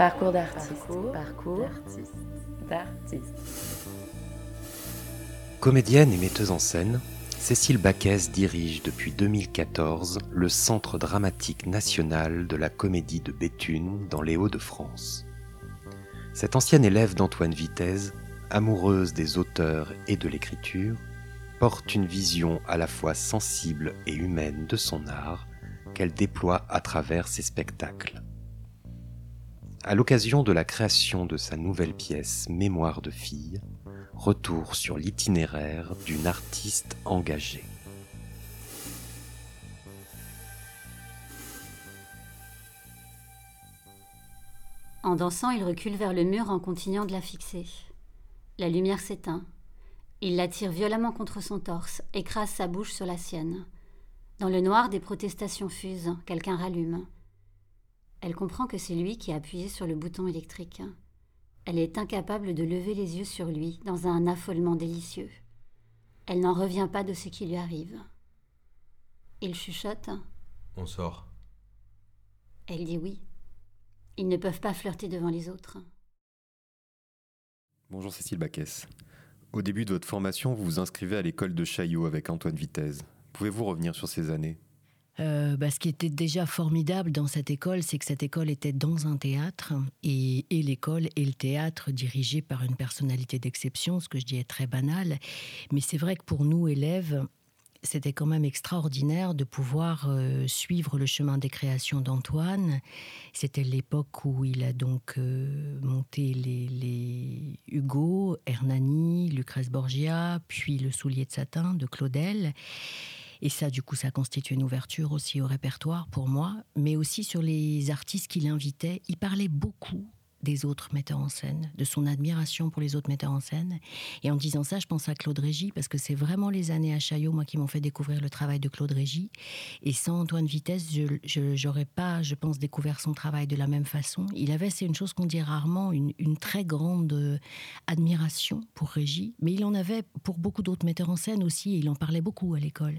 Parcours d'artiste. Parcours, d'artiste. Comédienne et metteuse en scène, Cécile Baquès dirige depuis 2014 le Centre dramatique national de la comédie de Béthune dans les Hauts-de-France. Cette ancienne élève d'Antoine Vitesse, amoureuse des auteurs et de l'écriture, porte une vision à la fois sensible et humaine de son art qu'elle déploie à travers ses spectacles. À l'occasion de la création de sa nouvelle pièce Mémoire de fille, retour sur l'itinéraire d'une artiste engagée. En dansant, il recule vers le mur en continuant de la fixer. La lumière s'éteint. Il la tire violemment contre son torse, écrase sa bouche sur la sienne. Dans le noir, des protestations fusent, quelqu'un rallume. Elle comprend que c'est lui qui a appuyé sur le bouton électrique. Elle est incapable de lever les yeux sur lui dans un affolement délicieux. Elle n'en revient pas de ce qui lui arrive. Il chuchote. On sort. Elle dit oui. Ils ne peuvent pas flirter devant les autres. Bonjour Cécile Baquès. Au début de votre formation, vous vous inscrivez à l'école de Chaillot avec Antoine Vitesse. Pouvez-vous revenir sur ces années? Euh, bah, ce qui était déjà formidable dans cette école, c'est que cette école était dans un théâtre et, l'école et le théâtre dirigés par une personnalité d'exception, ce que je dis est très banal. Mais c'est vrai que pour nous, élèves, c'était quand même extraordinaire de pouvoir euh, suivre le chemin des créations d'Antoine. C'était l'époque où il a donc euh, monté les, les, Hugo, Hernani, Lucrèce Borgia, puis Le soulier de satin de Claudel. Et ça, du coup, ça constitue une ouverture aussi au répertoire pour moi, mais aussi sur les artistes qu'il invitait. Il parlait beaucoup des autres metteurs en scène, de son admiration pour les autres metteurs en scène. Et en disant ça, je pense à Claude Régis, parce que c'est vraiment les années à Chaillot, moi, qui m'ont fait découvrir le travail de Claude Régis. Et sans Antoine Vitesse, je n'aurais pas, je pense, découvert son travail de la même façon. Il avait, c'est une chose qu'on dit rarement, une, très grande euh, admiration pour Régis, mais il en avait pour beaucoup d'autres metteurs en scène aussi, et il en parlait beaucoup à l'école.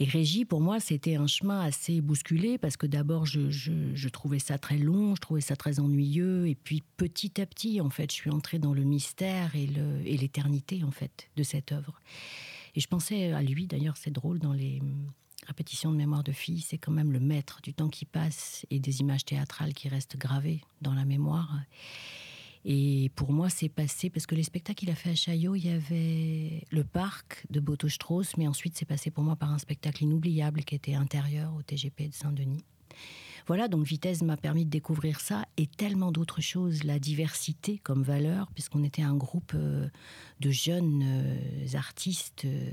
Et Régie, pour moi, c'était un chemin assez bousculé parce que d'abord, je, trouvais ça très long, je trouvais ça très ennuyeux. Et puis petit à petit, en fait, je suis entrée dans le mystère et l'éternité, en fait, de cette œuvre. Et je pensais à lui, d'ailleurs, c'est drôle, dans les répétitions de mémoire de fille, c'est quand même le maître du temps qui passe et des images théâtrales qui restent gravées dans la mémoire. Et pour moi, c'est passé parce que les spectacles qu'il a fait à Chaillot, il y avait le parc de Boto Strauss, mais ensuite c'est passé pour moi par un spectacle inoubliable qui était intérieur au TGP de Saint-Denis. Voilà, donc Vitesse m'a permis de découvrir ça et tellement d'autres choses, la diversité comme valeur, puisqu'on était un groupe euh, de jeunes euh, artistes euh,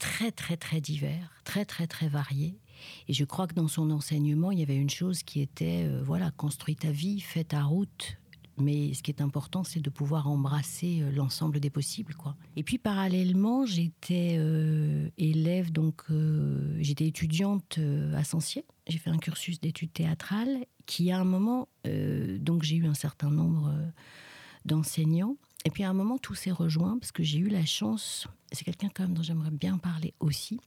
très très très divers, très très très variés. Et je crois que dans son enseignement, il y avait une chose qui était, voilà, construis ta vie, fais ta route, mais ce qui est important, c'est de pouvoir embrasser euh, l'ensemble des possibles, quoi. Et puis parallèlement, j'étais euh, élève, donc euh, j'étais étudiante à Sancier. J'ai fait un cursus d'études théâtrales qui, à un moment, donc j'ai eu un certain nombre d'enseignants. Et puis à un moment, tout s'est rejoint parce que j'ai eu la chance, c'est quelqu'un quand même dont j'aimerais bien parler aussi,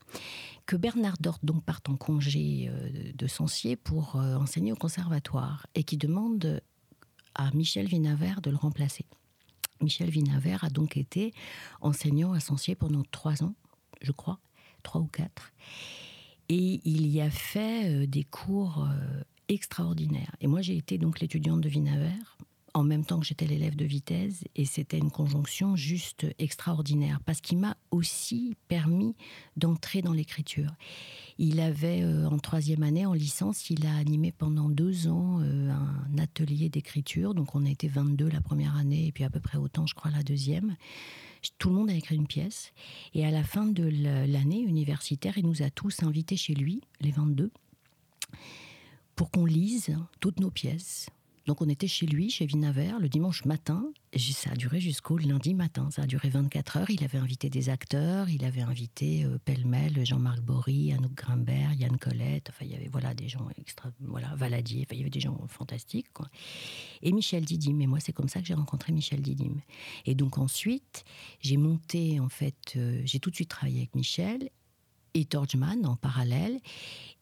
que Bernard Dort donc parte en congé de Sancier pour enseigner au conservatoire et qui demande à Michel Vinavert de le remplacer. Michel Vinavert a donc été enseignant Sancier pendant trois ans, je crois, trois ou quatre. Et il y a fait euh, des cours euh, extraordinaires. Et moi, j'ai été donc l'étudiante de Vinavert en même temps que j'étais l'élève de Vitesse, et c'était une conjonction juste extraordinaire, parce qu'il m'a aussi permis d'entrer dans l'écriture. Il avait, euh, en troisième année, en licence, il a animé pendant deux ans euh, un atelier d'écriture, donc on a été 22 la première année, et puis à peu près autant, je crois, la deuxième. Tout le monde a écrit une pièce, et à la fin de l'année universitaire, il nous a tous invités chez lui, les 22, pour qu'on lise toutes nos pièces donc on était chez lui, chez Vinavert, le dimanche matin. Ça a duré jusqu'au lundi matin. Ça a duré 24 heures. Il avait invité des acteurs. Il avait invité euh, pêle-mêle Jean-Marc Bory, Anouk Grimbert, Yann Colette. Enfin, il y avait voilà, des gens extra. Voilà, Valadier. Enfin, il y avait des gens fantastiques. Et Michel Didim. Et moi, c'est comme ça que j'ai rencontré Michel Didim. Et donc ensuite, j'ai monté, en fait, euh, j'ai tout de suite travaillé avec Michel et Torchman en parallèle.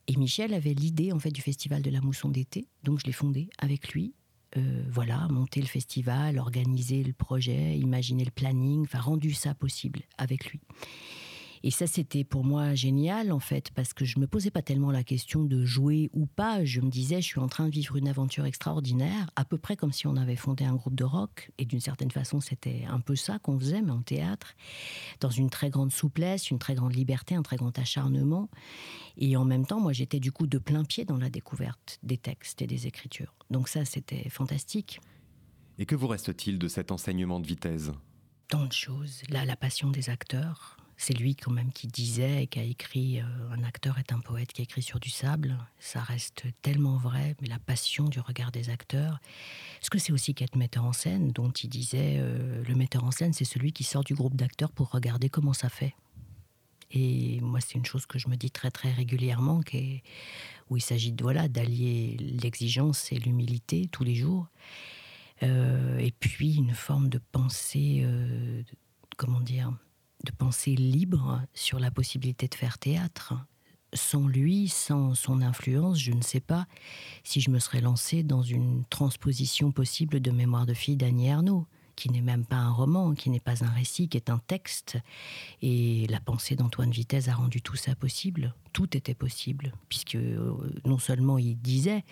Et Michel avait l'idée en fait du festival de la mousson d'été, donc je l'ai fondé avec lui. euh, voilà, monter le festival, organiser le projet, imaginer le planning, enfin rendu ça possible avec lui. Et ça, c'était pour moi génial, en fait, parce que je me posais pas tellement la question de jouer ou pas. Je me disais, je suis en train de vivre une aventure extraordinaire, à peu près comme si on avait fondé un groupe de rock. Et d'une certaine façon, c'était un peu ça qu'on faisait, mais en théâtre, dans une très grande souplesse, une très grande liberté, un très grand acharnement. Et en même temps, moi, j'étais du coup de plein pied dans la découverte des textes et des écritures. Donc ça, c'était fantastique. Et que vous reste-t-il de cet enseignement de vitesse? Tant de choses. Là, la passion des acteurs, c'est lui quand même qui disait et qui a écrit euh, Un acteur est un poète qui écrit sur du sable. Ça reste tellement vrai, mais la passion du regard des acteurs. Ce que c'est aussi qu'être metteur en scène, dont il disait euh, Le metteur en scène, c'est celui qui sort du groupe d'acteurs pour regarder comment ça fait. Et moi, c'est une chose que je me dis très très régulièrement, où il s'agit de voilà d'allier l'exigence et l'humilité tous les jours, euh, et puis une forme de pensée, comment dire, de penser libre sur la possibilité de faire théâtre. Sans lui, sans son influence, je ne sais pas si je me serais lancée dans une transposition possible de Mémoire de fille d'Annie Ernaux, qui n'est même pas un roman, qui n'est pas un récit, qui est un texte. Et la pensée d'Antoine Vitesse a rendu tout ça possible. Tout était possible, puisque euh, non seulement il disait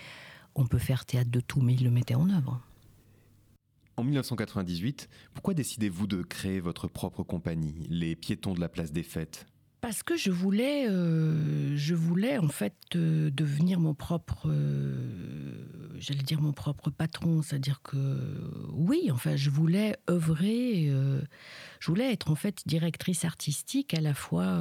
on peut faire théâtre de tout, mais il le mettait en œuvre. En 1998, pourquoi décidez-vous de créer votre propre compagnie, les Piétons de la Place des Fêtes? Parce que je voulais, euh, je voulais en fait euh, devenir mon propre, euh, j'allais dire mon propre patron, c'est-à-dire que oui, enfin, je voulais œuvrer, je voulais être en fait directrice artistique à la fois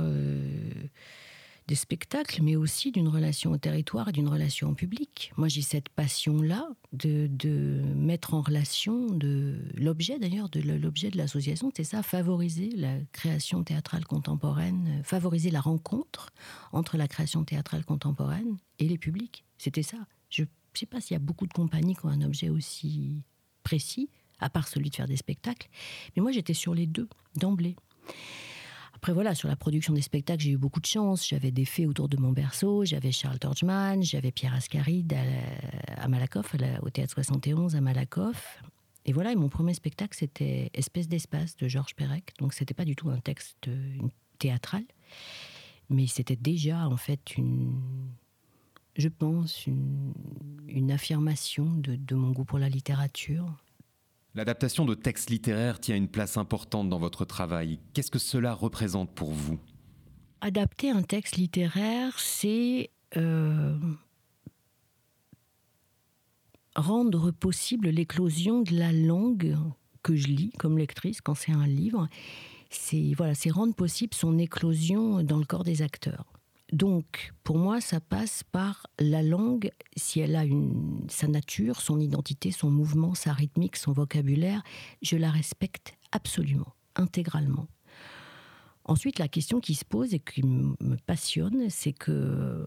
des spectacles, mais aussi d'une relation au territoire et d'une relation au public. Moi, j'ai cette passion-là de, de, mettre en relation de l'objet, d'ailleurs, de l'objet de l'association, c'est ça, favoriser la création théâtrale contemporaine, favoriser la rencontre entre la création théâtrale contemporaine et les publics. C'était ça. Je ne sais pas s'il y a beaucoup de compagnies qui ont un objet aussi précis, à part celui de faire des spectacles, mais moi, j'étais sur les deux, d'emblée. Après, voilà, sur la production des spectacles, j'ai eu beaucoup de chance. J'avais des faits autour de mon berceau. J'avais Charles Torchman, j'avais Pierre Ascaride à, Malakoff, au Théâtre 71 à Malakoff. Et voilà, et mon premier spectacle, c'était Espèce d'espace de Georges Perec. Donc, c'était pas du tout un texte théâtral, mais c'était déjà, en fait, une, je pense, une, affirmation de mon goût pour la littérature, L'adaptation de textes littéraires tient une place importante dans votre travail. Qu'est-ce que cela représente pour vous? Adapter un texte littéraire, c'est euh, rendre possible l'éclosion de la langue que je lis comme lectrice quand c'est un livre. C'est rendre possible son éclosion dans le corps des acteurs. Donc, pour moi, ça passe par la langue, si elle a sa nature, son identité, son mouvement, sa rythmique, son vocabulaire, je la respecte absolument, intégralement. Ensuite, la question qui se pose et qui me passionne, c'est que,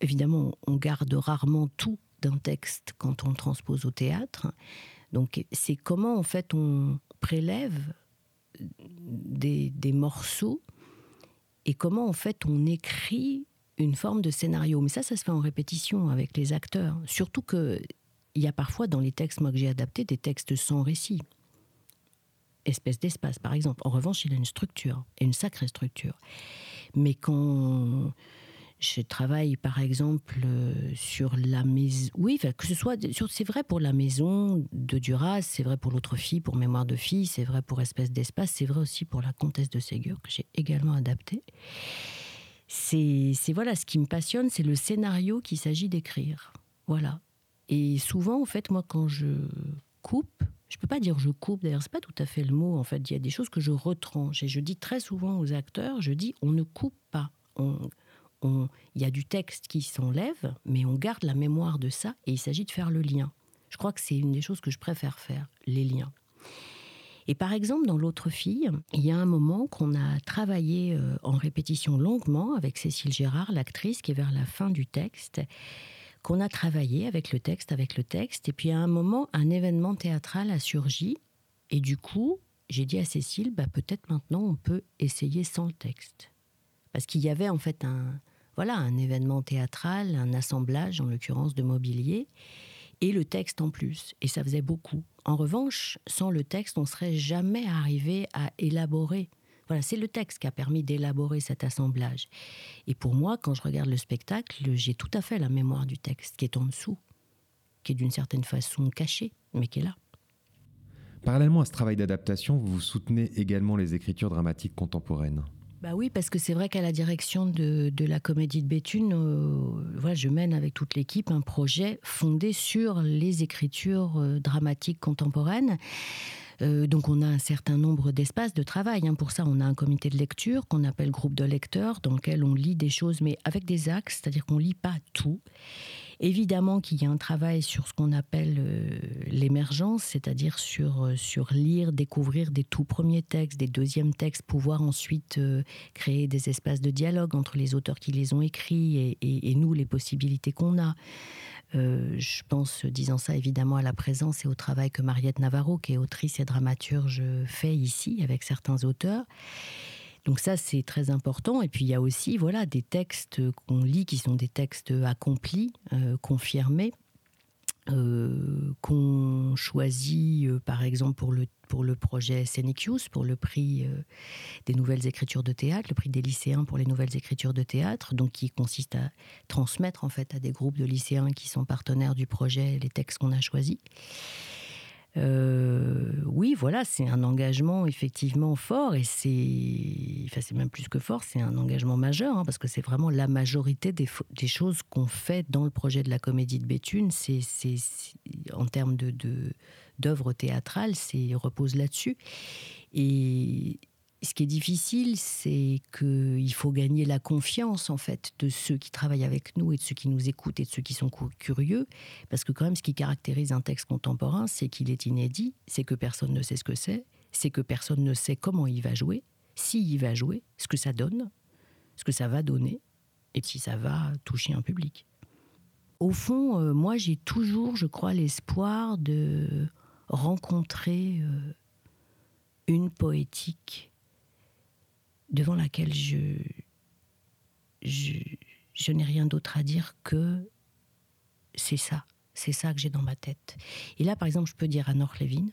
évidemment, on garde rarement tout d'un texte quand on le transpose au théâtre. Donc, c'est comment, en fait, on prélève des morceaux et comment en fait on écrit une forme de scénario? Mais ça, ça se fait en répétition avec les acteurs. Surtout que il y a parfois dans les textes moi que j'ai adaptés des textes sans récit. Espèce d'espace, par exemple. En revanche, il a une structure, et une sacrée structure. Mais quand je travaille par exemple euh, sur la maison. Oui, que ce soit. C'est vrai pour la maison de Duras, c'est vrai pour l'autre fille, pour Mémoire de fille, c'est vrai pour Espèce d'espace, c'est vrai aussi pour La Comtesse de Ségur, que j'ai également adapté. C'est voilà, ce qui me passionne, c'est le scénario qu'il s'agit d'écrire. Voilà. Et souvent, en fait, moi, quand je coupe, je peux pas dire je coupe, d'ailleurs, c'est pas tout à fait le mot, en fait. Il y a des choses que je retranche. Et je dis très souvent aux acteurs, je dis on ne coupe pas. Il y a du texte qui s'enlève, mais on garde la mémoire de ça et il s'agit de faire le lien. Je crois que c'est une des choses que je préfère faire, les liens. Et par exemple, dans L'autre fille, il y a un moment qu'on a travaillé euh, en répétition longuement avec Cécile Gérard, l'actrice, qui est vers la fin du texte, qu'on a travaillé avec le texte, avec le texte. Et puis à un moment, un événement théâtral a surgi. Et du coup, j'ai dit à Cécile, bah, peut-être maintenant on peut essayer sans le texte. Parce qu'il y avait en fait un, voilà, un événement théâtral, un assemblage en l'occurrence de mobilier. et le texte en plus. Et ça faisait beaucoup. En revanche, sans le texte, on serait jamais arrivé à élaborer. Voilà, c'est le texte qui a permis d'élaborer cet assemblage. Et pour moi, quand je regarde le spectacle, j'ai tout à fait la mémoire du texte qui est en dessous, qui est d'une certaine façon caché, mais qui est là. Parallèlement à ce travail d'adaptation, vous soutenez également les écritures dramatiques contemporaines. Bah oui, parce que c'est vrai qu'à la direction de, la Comédie de Béthune, euh, voilà, je mène avec toute l'équipe un projet fondé sur les écritures euh, dramatiques contemporaines. Euh, donc on a un certain nombre d'espaces de travail. Hein. Pour ça, on a un comité de lecture qu'on appelle groupe de lecteurs, dans lequel on lit des choses, mais avec des axes, c'est-à-dire qu'on lit pas tout. Évidemment qu'il y a un travail sur ce qu'on appelle euh, l'émergence, c'est-à-dire sur, euh, sur lire, découvrir des tout premiers textes, des deuxièmes textes, pouvoir ensuite créer des espaces de dialogue entre les auteurs qui les ont écrits et, nous, les possibilités qu'on a. je pense, disant ça évidemment, à la présence et au travail que Mariette Navarro, qui est autrice et dramaturge, fait ici avec certains auteurs. Donc ça, c'est très important. Et puis il y a aussi voilà, des textes qu'on lit qui sont des textes accomplis, euh, confirmés, euh, qu'on choisit euh, par exemple pour le, pour le projet Senecius, pour le prix des nouvelles écritures de théâtre, le prix des lycéens pour les nouvelles écritures de théâtre, donc qui consiste à transmettre en fait à des groupes de lycéens qui sont partenaires du projet les textes qu'on a choisis. Euh, oui, voilà, c'est un engagement effectivement fort et c'est, enfin, c'est même plus que fort, c'est un engagement majeur hein, parce que c'est vraiment la majorité des, choses qu'on fait dans le projet de la Comédie de Béthune. C'est, en termes de d'œuvres théâtrales, c'est repose là-dessus. Et ce qui est difficile, c'est qu'il faut gagner la confiance en fait de ceux qui travaillent avec nous et de ceux qui nous écoutent et de ceux qui sont curieux, parce que quand même, ce qui caractérise un texte contemporain, c'est qu'il est inédit, c'est que personne ne sait ce que c'est, c'est que personne ne sait comment il va jouer, s'il va jouer, ce que ça donne, ce que ça va donner, et si ça va toucher un public. Au fond, euh, moi, j'ai toujours, je crois, l'espoir de rencontrer euh, une poétique devant laquelle je, je, n'ai rien d'autre à dire que c'est ça, c'est ça que j'ai dans ma tête. Et là, par exemple, je peux dire à North Levin,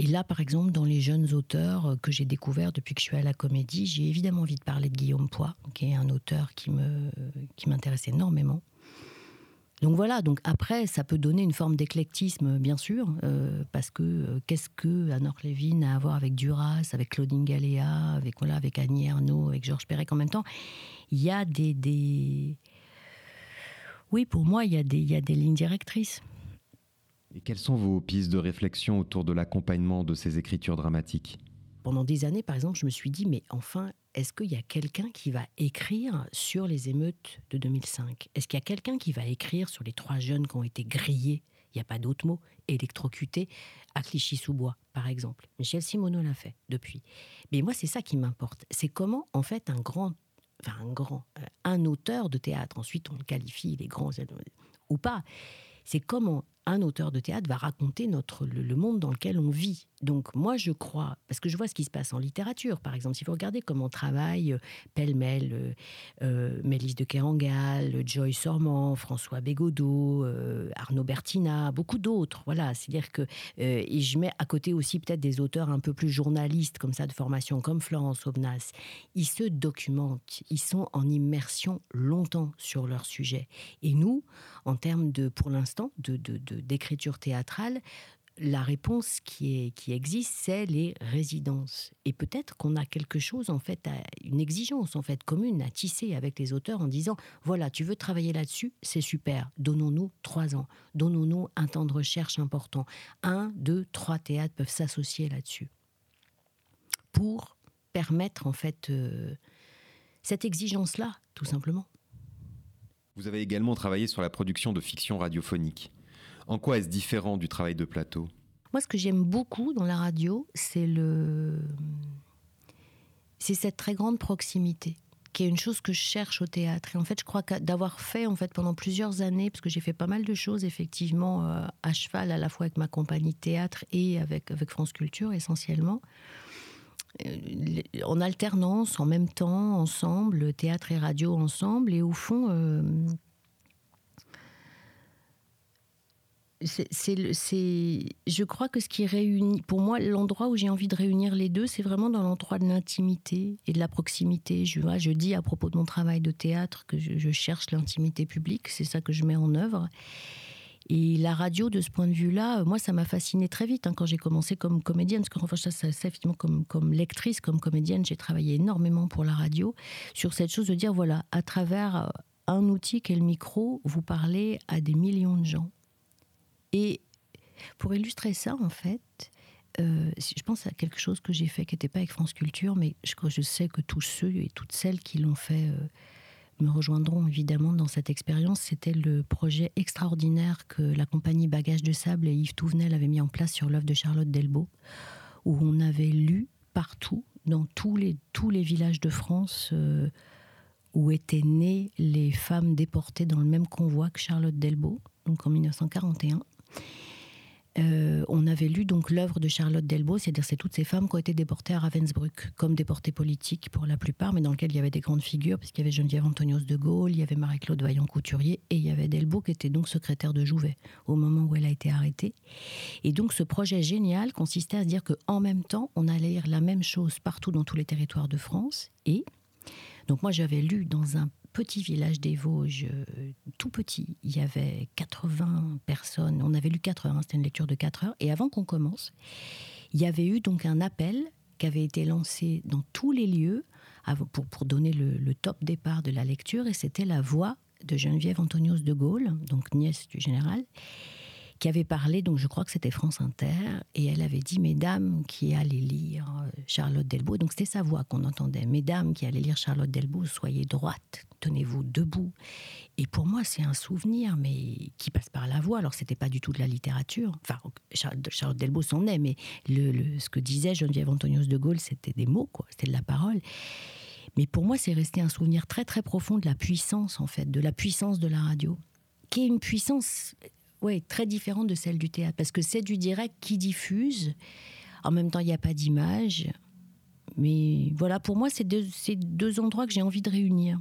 et là, par exemple, dans les jeunes auteurs que j'ai découverts depuis que je suis à la comédie, j'ai évidemment envie de parler de Guillaume Poix, qui est un auteur qui m'intéresse qui énormément. Donc voilà, donc après, ça peut donner une forme d'éclectisme, bien sûr, euh, parce que euh, qu'est-ce que Anne Levin a à voir avec Duras, avec Claudine Galéa, avec, voilà, avec Annie Ernaux, avec Georges Perec en même temps? Il y a des, des... Oui, pour moi, il y, a des, il y a des lignes directrices. Et quelles sont vos pistes de réflexion autour de l'accompagnement de ces écritures dramatiques? Pendant des années, par exemple, je me suis dit, mais enfin, est-ce qu'il y a quelqu'un qui va écrire sur les émeutes de 2005 Est-ce qu'il y a quelqu'un qui va écrire sur les trois jeunes qui ont été grillés il n'y a pas d'autre mot, électrocutés à Clichy-sous-Bois, par exemple? Michel Simoneau l'a fait depuis. Mais moi, c'est ça qui m'importe. C'est comment, en fait, un grand, enfin un grand, euh, un auteur de théâtre, ensuite on le qualifie, les grands ou pas, c'est comment un auteur de théâtre va raconter notre, le, monde dans lequel on vit. Donc moi, je crois, parce que je vois ce qui se passe en littérature, par exemple, si vous regardez comment travaille euh, pêle-mêle euh, euh, de Kerangal, Joyce Sormand, François Bégodeau, Arnaud Bertina, beaucoup d'autres. Voilà, c'est-à-dire que et je mets à côté aussi peut-être des auteurs un peu plus journalistes comme ça de formation, comme Florence Aubenas. Ils se documentent, ils sont en immersion longtemps sur leur sujet. Et nous, en termes de, pour l'instant, de, d'écriture théâtrale, la réponse qui, est, qui existe, c'est les résidences. Et peut-être qu'on a quelque chose, en fait, une exigence en fait commune à tisser avec les auteurs en disant voilà, tu veux travailler là-dessus, c'est super. Donnons-nous trois ans. Donnons-nous un temps de recherche important. Un, deux, trois théâtres peuvent s'associer là-dessus pour permettre en fait euh, cette exigence-là, tout simplement. Vous avez également travaillé sur la production de fiction radiophonique. En quoi est-ce différent du travail de plateau? Moi, ce que j'aime beaucoup dans la radio, c'est le, c'est cette très grande proximité qui est une chose que je cherche au théâtre. Et en fait, je crois d'avoir fait en fait pendant plusieurs années, parce que j'ai fait pas mal de choses effectivement euh, à cheval, à la fois avec ma compagnie théâtre et avec, avec France Culture essentiellement, euh, en alternance, en même temps, ensemble, théâtre et radio ensemble. Et au fond, euh, c'est, je crois que ce qui réunit, pour moi, l'endroit où j'ai envie de réunir les deux, c'est vraiment dans l'endroit de l'intimité et de la proximité. Je, je dis à propos de mon travail de théâtre que je, cherche l'intimité publique, c'est ça que je mets en œuvre. Et la radio, de ce point de vue-là, moi, ça m'a fasciné très vite hein, quand j'ai commencé comme comédienne. Parce que, enfin, ça, ça, effectivement, comme, comme lectrice, comme comédienne, j'ai travaillé énormément pour la radio sur cette chose de dire voilà, à travers un outil qu'est le micro, vous parlez à des millions de gens. Et pour illustrer ça, en fait, euh, je pense à quelque chose que j'ai fait qui n'était pas avec France Culture, mais je, sais que tous ceux et toutes celles qui l'ont fait euh, me rejoindront évidemment dans cette expérience. C'était le projet extraordinaire que la compagnie Bagage de Sable et Yves Touvenel avaient mis en place sur l'œuvre de Charlotte Delbo, où on avait lu partout, dans tous les, villages de France, euh, où étaient nées les femmes déportées dans le même convoi que Charlotte Delbo, donc en 1941. Euh, on avait lu donc l'œuvre de Charlotte Delbo, c'est-à-dire c'est toutes ces femmes qui ont été déportées à Ravensbrück, comme déportées politiques pour la plupart, mais dans lequel il y avait des grandes figures, puisqu'il y avait Geneviève Antonios de Gaulle, il y avait Marie-Claude Vaillant-Couturier, et il y avait Delbo qui était donc secrétaire de Jouvet au moment où elle a été arrêtée. Et donc ce projet génial consistait à se dire qu'en même temps, on allait lire la même chose partout dans tous les territoires de France, et donc moi j'avais lu dans un petit village des Vosges, euh, tout petit. Il y avait 80 personnes. On avait lu 80, c'était une lecture de 4 heures. Et avant qu'on commence, il y avait eu donc un appel qui avait été lancé dans tous les lieux pour, pour donner le, le top départ de la lecture. Et c'était la voix de Geneviève Antonios de Gaulle, donc nièce du général, qui avait parlé, donc je crois que c'était France Inter, et elle avait dit Mesdames qui allaient lire euh, Charlotte Delbo, donc c'était sa voix qu'on entendait, Mesdames qui allaient lire Charlotte Delbo, soyez droites, tenez-vous debout. Et pour moi, c'est un souvenir, mais qui passe par la voix. Alors, c'était pas du tout de la littérature. Enfin, Charlotte Delbo s'en est, mais ce que disait Geneviève Antonios de Gaulle, c'était des mots, quoi. C'était de la parole. Mais pour moi, c'est resté un souvenir très très profond de la puissance, en fait, de la puissance de la radio, qui est une puissance ouais, très différente de celle du théâtre, parce que c'est du direct qui diffuse. En même temps, il n'y a pas d'image. Mais voilà, pour moi, c'est deux, deux endroits que j'ai envie de réunir.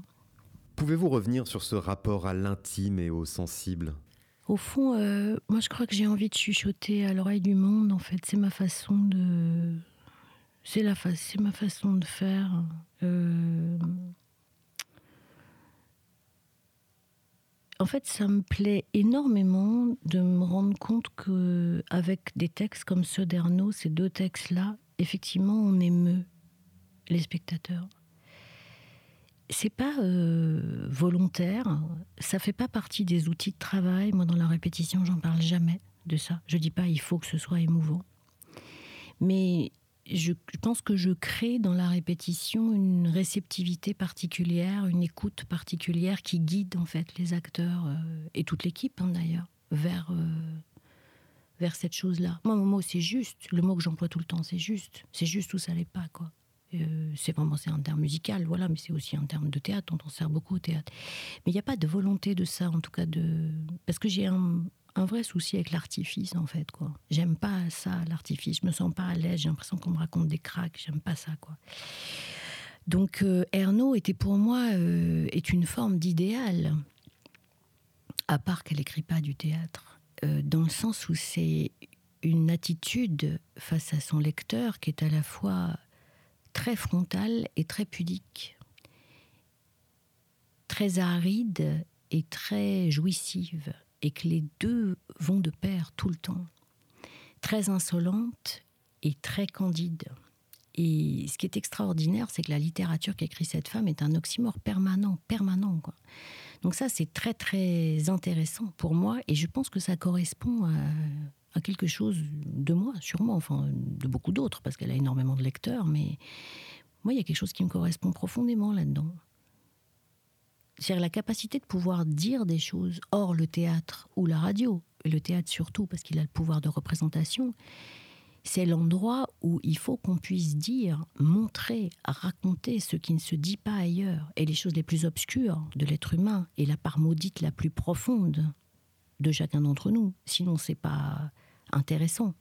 Pouvez-vous revenir sur ce rapport à l'intime et au sensible? Au fond, euh, moi, je crois que j'ai envie de chuchoter à l'oreille du monde. En fait, c'est ma façon de, c'est la c'est ma façon de faire. Euh, en fait, ça me plaît énormément de me rendre compte que, avec des textes comme ceux d'Ernaud, ces deux textes-là, effectivement, on émeut les spectateurs. C'est pas euh, volontaire, ça fait pas partie des outils de travail. Moi, dans la répétition, j'en parle jamais de ça. Je dis pas il faut que ce soit émouvant, mais je pense que je crée dans la répétition une réceptivité particulière, une écoute particulière qui guide en fait les acteurs euh, et toute l'équipe hein, d'ailleurs vers euh, vers cette chose-là. Moi, mon mot c'est juste. Le mot que j'emploie tout le temps, c'est juste. C'est juste où ça n'est pas quoi. Euh, c'est vraiment c'est un terme musical, voilà, mais c'est aussi un terme de théâtre on sert beaucoup au théâtre. Mais il n'y a pas de volonté de ça, en tout cas de parce que j'ai un, un vrai souci avec l'artifice en fait quoi. J'aime pas ça l'artifice, je me sens pas à l'aise, j'ai l'impression qu'on me raconte des cracks, j'aime pas ça quoi. Donc euh, Ernaud était pour moi euh, est une forme d'idéal, à part qu'elle écrit pas du théâtre, euh, dans le sens où c'est une attitude face à son lecteur qui est à la fois très frontale et très pudique, très aride et très jouissive et que les deux vont de pair tout le temps. Très insolente et très candide. Et ce qui est extraordinaire, c'est que la littérature qu'écrit cette femme est un oxymore permanent, permanent. Quoi. Donc ça, c'est très très intéressant pour moi, et je pense que ça correspond à, à quelque chose de moi, sûrement, enfin de beaucoup d'autres, parce qu'elle a énormément de lecteurs, mais moi, il y a quelque chose qui me correspond profondément là-dedans. C'est la capacité de pouvoir dire des choses hors le théâtre ou la radio, et le théâtre surtout parce qu'il a le pouvoir de représentation. C'est l'endroit où il faut qu'on puisse dire, montrer, raconter ce qui ne se dit pas ailleurs, et les choses les plus obscures de l'être humain, et la part maudite la plus profonde de chacun d'entre nous. Sinon, c'est pas intéressant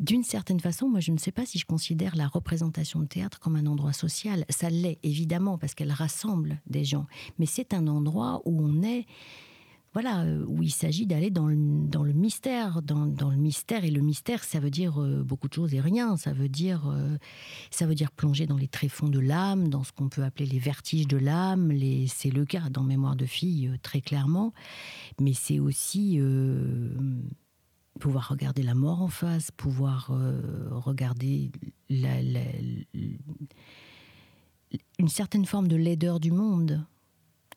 d'une certaine façon, moi je ne sais pas si je considère la représentation de théâtre comme un endroit social. Ça l'est évidemment parce qu'elle rassemble des gens, mais c'est un endroit où on est voilà, euh, où il s'agit d'aller dans le, dans le mystère, dans, dans, le mystère. Et le mystère, ça veut dire euh, beaucoup de choses et rien. Ça veut dire, euh, ça veut dire plonger dans les tréfonds de l'âme, dans ce qu'on peut appeler les vertiges de l'âme. Les, c'est le cas dans Mémoire de fille, très clairement. Mais c'est aussi pouvoir regarder la mort en face, pouvoir regarder la, une certaine forme de laideur du monde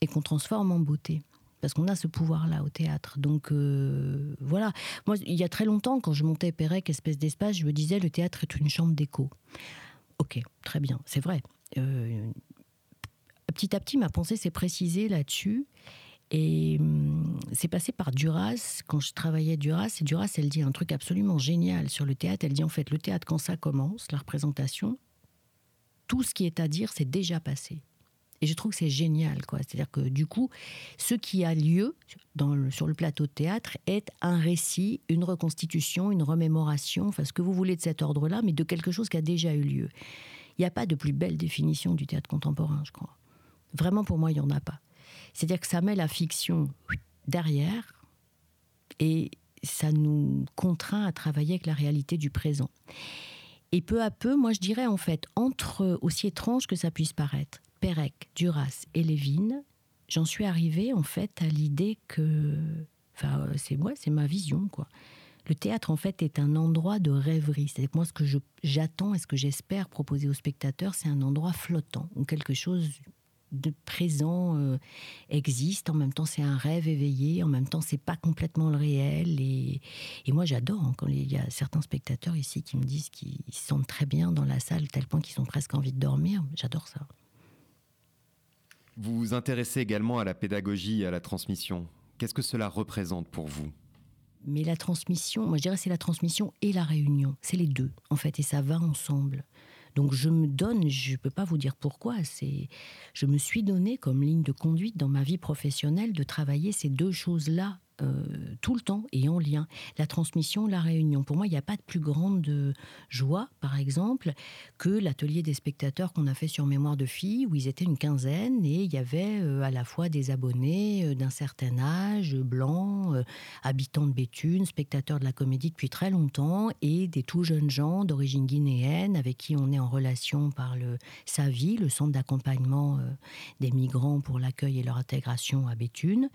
et qu'on transforme en beauté parce qu'on a ce pouvoir-là au théâtre. Donc euh, voilà. Moi, il y a très longtemps, quand je montais Pérec, espèce d'espace, je me disais le théâtre est une chambre d'écho. Ok, très bien, c'est vrai. Euh, petit à petit, ma pensée s'est précisée là-dessus. Et hum, c'est passé par Duras, quand je travaillais Duras, et Duras, elle dit un truc absolument génial sur le théâtre. Elle dit en fait, le théâtre, quand ça commence, la représentation, tout ce qui est à dire, c'est déjà passé. Et je trouve que c'est génial, quoi. C'est-à-dire que du coup, ce qui a lieu sur le plateau de théâtre est un récit, une reconstitution, une remémoration, enfin ce que vous voulez de cet ordre-là, mais de quelque chose qui a déjà eu lieu. Il n'y a pas de plus belle définition du théâtre contemporain, je crois. Vraiment, pour moi, il n'y en a pas. C'est-à-dire que ça met la fiction derrière et ça nous contraint à travailler avec la réalité du présent. Et peu à peu, moi je dirais en fait, entre, aussi étrange que ça puisse paraître, Pérec, Duras et Lévin, j'en suis arrivée en fait à l'idée que, enfin, c'est moi, c'est ma vision quoi. Le théâtre en fait est un endroit de rêverie. C'est moi ce que j'attends et ce que j'espère proposer aux spectateurs, c'est un endroit flottant où quelque chose de présent euh, existe. En même temps, c'est un rêve éveillé. En même temps, c'est pas complètement le réel. Et, moi, j'adore hein, quand il y a certains spectateurs ici qui me disent qu'ils se sentent très bien dans la salle, tel point qu'ils ont presque envie de dormir. J'adore ça. Vous vous intéressez également à la pédagogie et à la transmission. Qu'est-ce que cela représente pour vous? Mais la transmission, moi je dirais c'est la transmission et la réunion. C'est les deux, en fait, et ça va ensemble. Donc je me donne, je ne peux pas vous dire pourquoi, c'est, je me suis donné comme ligne de conduite dans ma vie professionnelle de travailler ces deux choses-là euh, tout le temps et en lien. La transmission, la réunion. Pour moi, il n'y a pas de plus grande joie, par exemple, que l'atelier des spectateurs qu'on a fait sur Mémoire de filles, où ils étaient une quinzaine et il y avait euh, à la fois des abonnés euh, d'un certain âge, blancs, habitants de Béthune, spectateurs de la comédie depuis très longtemps, et des tout jeunes gens d'origine guinéenne avec qui on est en relation par le SAVI, le centre d'accompagnement des migrants pour l'accueil et leur intégration à Béthune,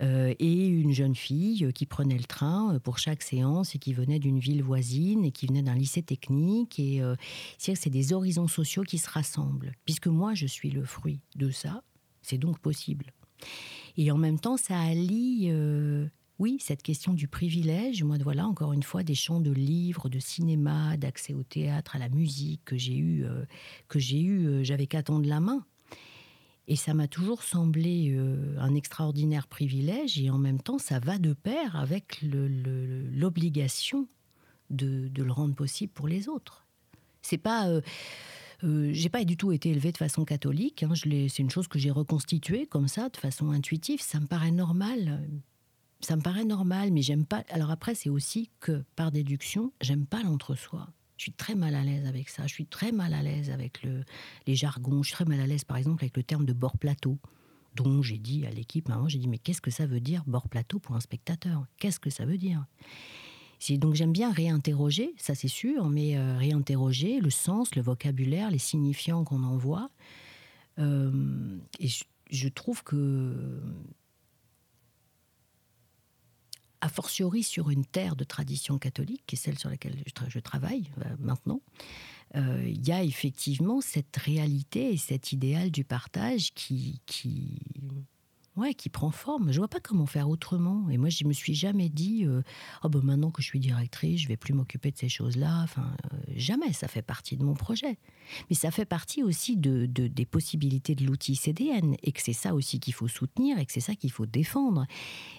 et une jeune fille euh, qui prenait le train euh, pour chaque séance et qui venait d'une ville voisine et qui venait d'un lycée technique. Et euh, c'est des horizons sociaux qui se rassemblent. Puisque moi, je suis le fruit de ça, c'est donc possible. Et en même temps, ça allie, oui, cette question du privilège. Moi, voilà, encore une fois, des champs de livres, de cinéma, d'accès au théâtre, à la musique que j'ai eu, que j'ai eu, j'avais qu'à tendre la main. Et ça m'a toujours semblé euh, un extraordinaire privilège et en même temps ça va de pair avec l'obligation de, le rendre possible pour les autres. C'est pas, euh, euh, j'ai pas du tout été élevée de façon catholique. Hein, c'est une chose que j'ai reconstituée comme ça, de façon intuitive. Ça me paraît normal. Ça me paraît normal, mais j'aime pas. Alors après, c'est aussi que par déduction, j'aime pas l'entre-soi. Je suis très mal à l'aise avec ça. Je suis très mal à l'aise avec le, les jargons. Je suis très mal à l'aise, par exemple, avec le terme de bord plateau, dont j'ai dit à l'équipe, j'ai dit, mais qu'est-ce que ça veut dire bord plateau pour un spectateur? Qu'est-ce que ça veut dire? Donc j'aime bien réinterroger, ça c'est sûr, mais euh, réinterroger le sens, le vocabulaire, les signifiants qu'on envoie. Euh, et je, trouve que a fortiori sur une terre de tradition catholique, qui est celle sur laquelle je, travaille euh, maintenant, euh, il y a effectivement cette réalité et cet idéal du partage qui, qui, ouais, qui prend forme. Je vois pas comment faire autrement. Et moi, je me suis jamais dit, euh, oh ben maintenant que je suis directrice, je vais plus m'occuper de ces choses-là. Enfin, jamais. Ça fait partie de mon projet. Mais ça fait partie aussi de, des possibilités de l'outil CDN et que c'est ça aussi qu'il faut soutenir et que c'est ça qu'il faut défendre.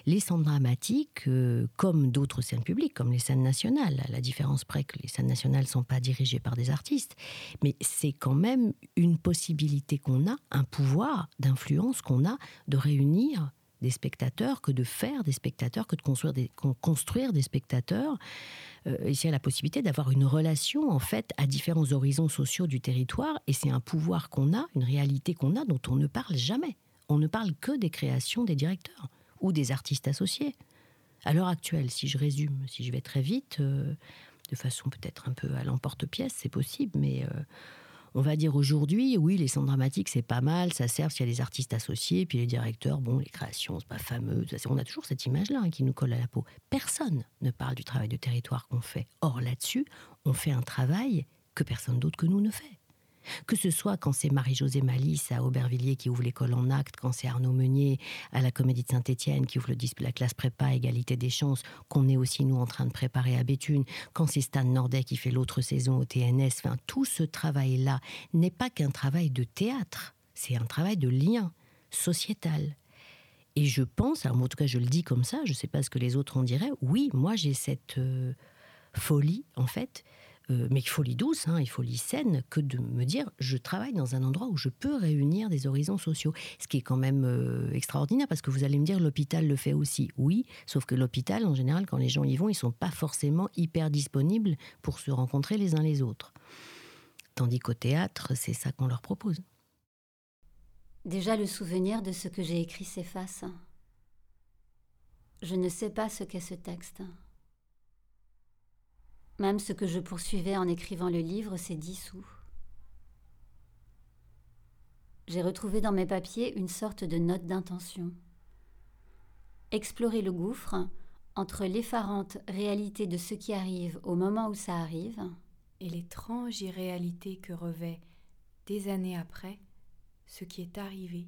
Les centres dramatiques, euh, comme d'autres scènes publiques, comme les scènes nationales, à la différence près que les scènes nationales ne sont pas dirigées par des artistes, mais c'est quand même une possibilité qu'on a, un pouvoir d'influence qu'on a de réunir des spectateurs que de faire des spectateurs, que de construire des, construire des spectateurs. Euh, a la possibilité d'avoir une relation en fait à différents horizons sociaux du territoire et c'est un pouvoir qu'on a, une réalité qu'on a dont on ne parle jamais. On ne parle que des créations des directeurs. ou des artistes associés. À l'heure actuelle, si je résume, si je vais très vite, euh, de façon peut-être un peu à l'emporte-pièce, c'est possible, mais euh, on va dire aujourd'hui, oui, les centres dramatiques, c'est pas mal, ça sert s'il y a des artistes associés, puis les directeurs, bon, les créations, c'est pas fameux, on a toujours cette image-là hein, qui nous colle à la peau. Personne ne parle du travail de territoire qu'on fait. Or, là-dessus, on fait un travail que personne d'autre que nous ne fait. Que ce soit quand c'est Marie-Josée Malice à Aubervilliers qui ouvre l'école en acte, quand c'est Arnaud Meunier à la Comédie de Saint-Étienne qui ouvre le la classe prépa égalité des chances, qu'on est aussi nous en train de préparer à Béthune, quand c'est Stan Nordet qui fait l'autre saison au TNS, tout ce travail-là n'est pas qu'un travail de théâtre, c'est un travail de lien sociétal. Et je pense, en tout cas je le dis comme ça, je ne sais pas ce que les autres en diraient, oui, moi j'ai cette euh, folie en fait euh, mais folie douce, hein, il folie saine, que de me dire je travaille dans un endroit où je peux réunir des horizons sociaux. Ce qui est quand même euh, extraordinaire parce que vous allez me dire l'hôpital le fait aussi. Oui, sauf que l'hôpital, en général, quand les gens y vont, ils sont pas forcément hyper disponibles pour se rencontrer les uns les autres. Tandis qu'au théâtre, c'est ça qu'on leur propose. Déjà, le souvenir de ce que j'ai écrit s'efface. Je ne sais pas ce qu'est ce texte. Même ce que je poursuivais en écrivant le livre s'est dissous. J'ai retrouvé dans mes papiers une sorte de note d'intention. Explorer le gouffre entre l'effarante réalité de ce qui arrive au moment où ça arrive et l'étrange irréalité que revêt, des années après, ce qui est arrivé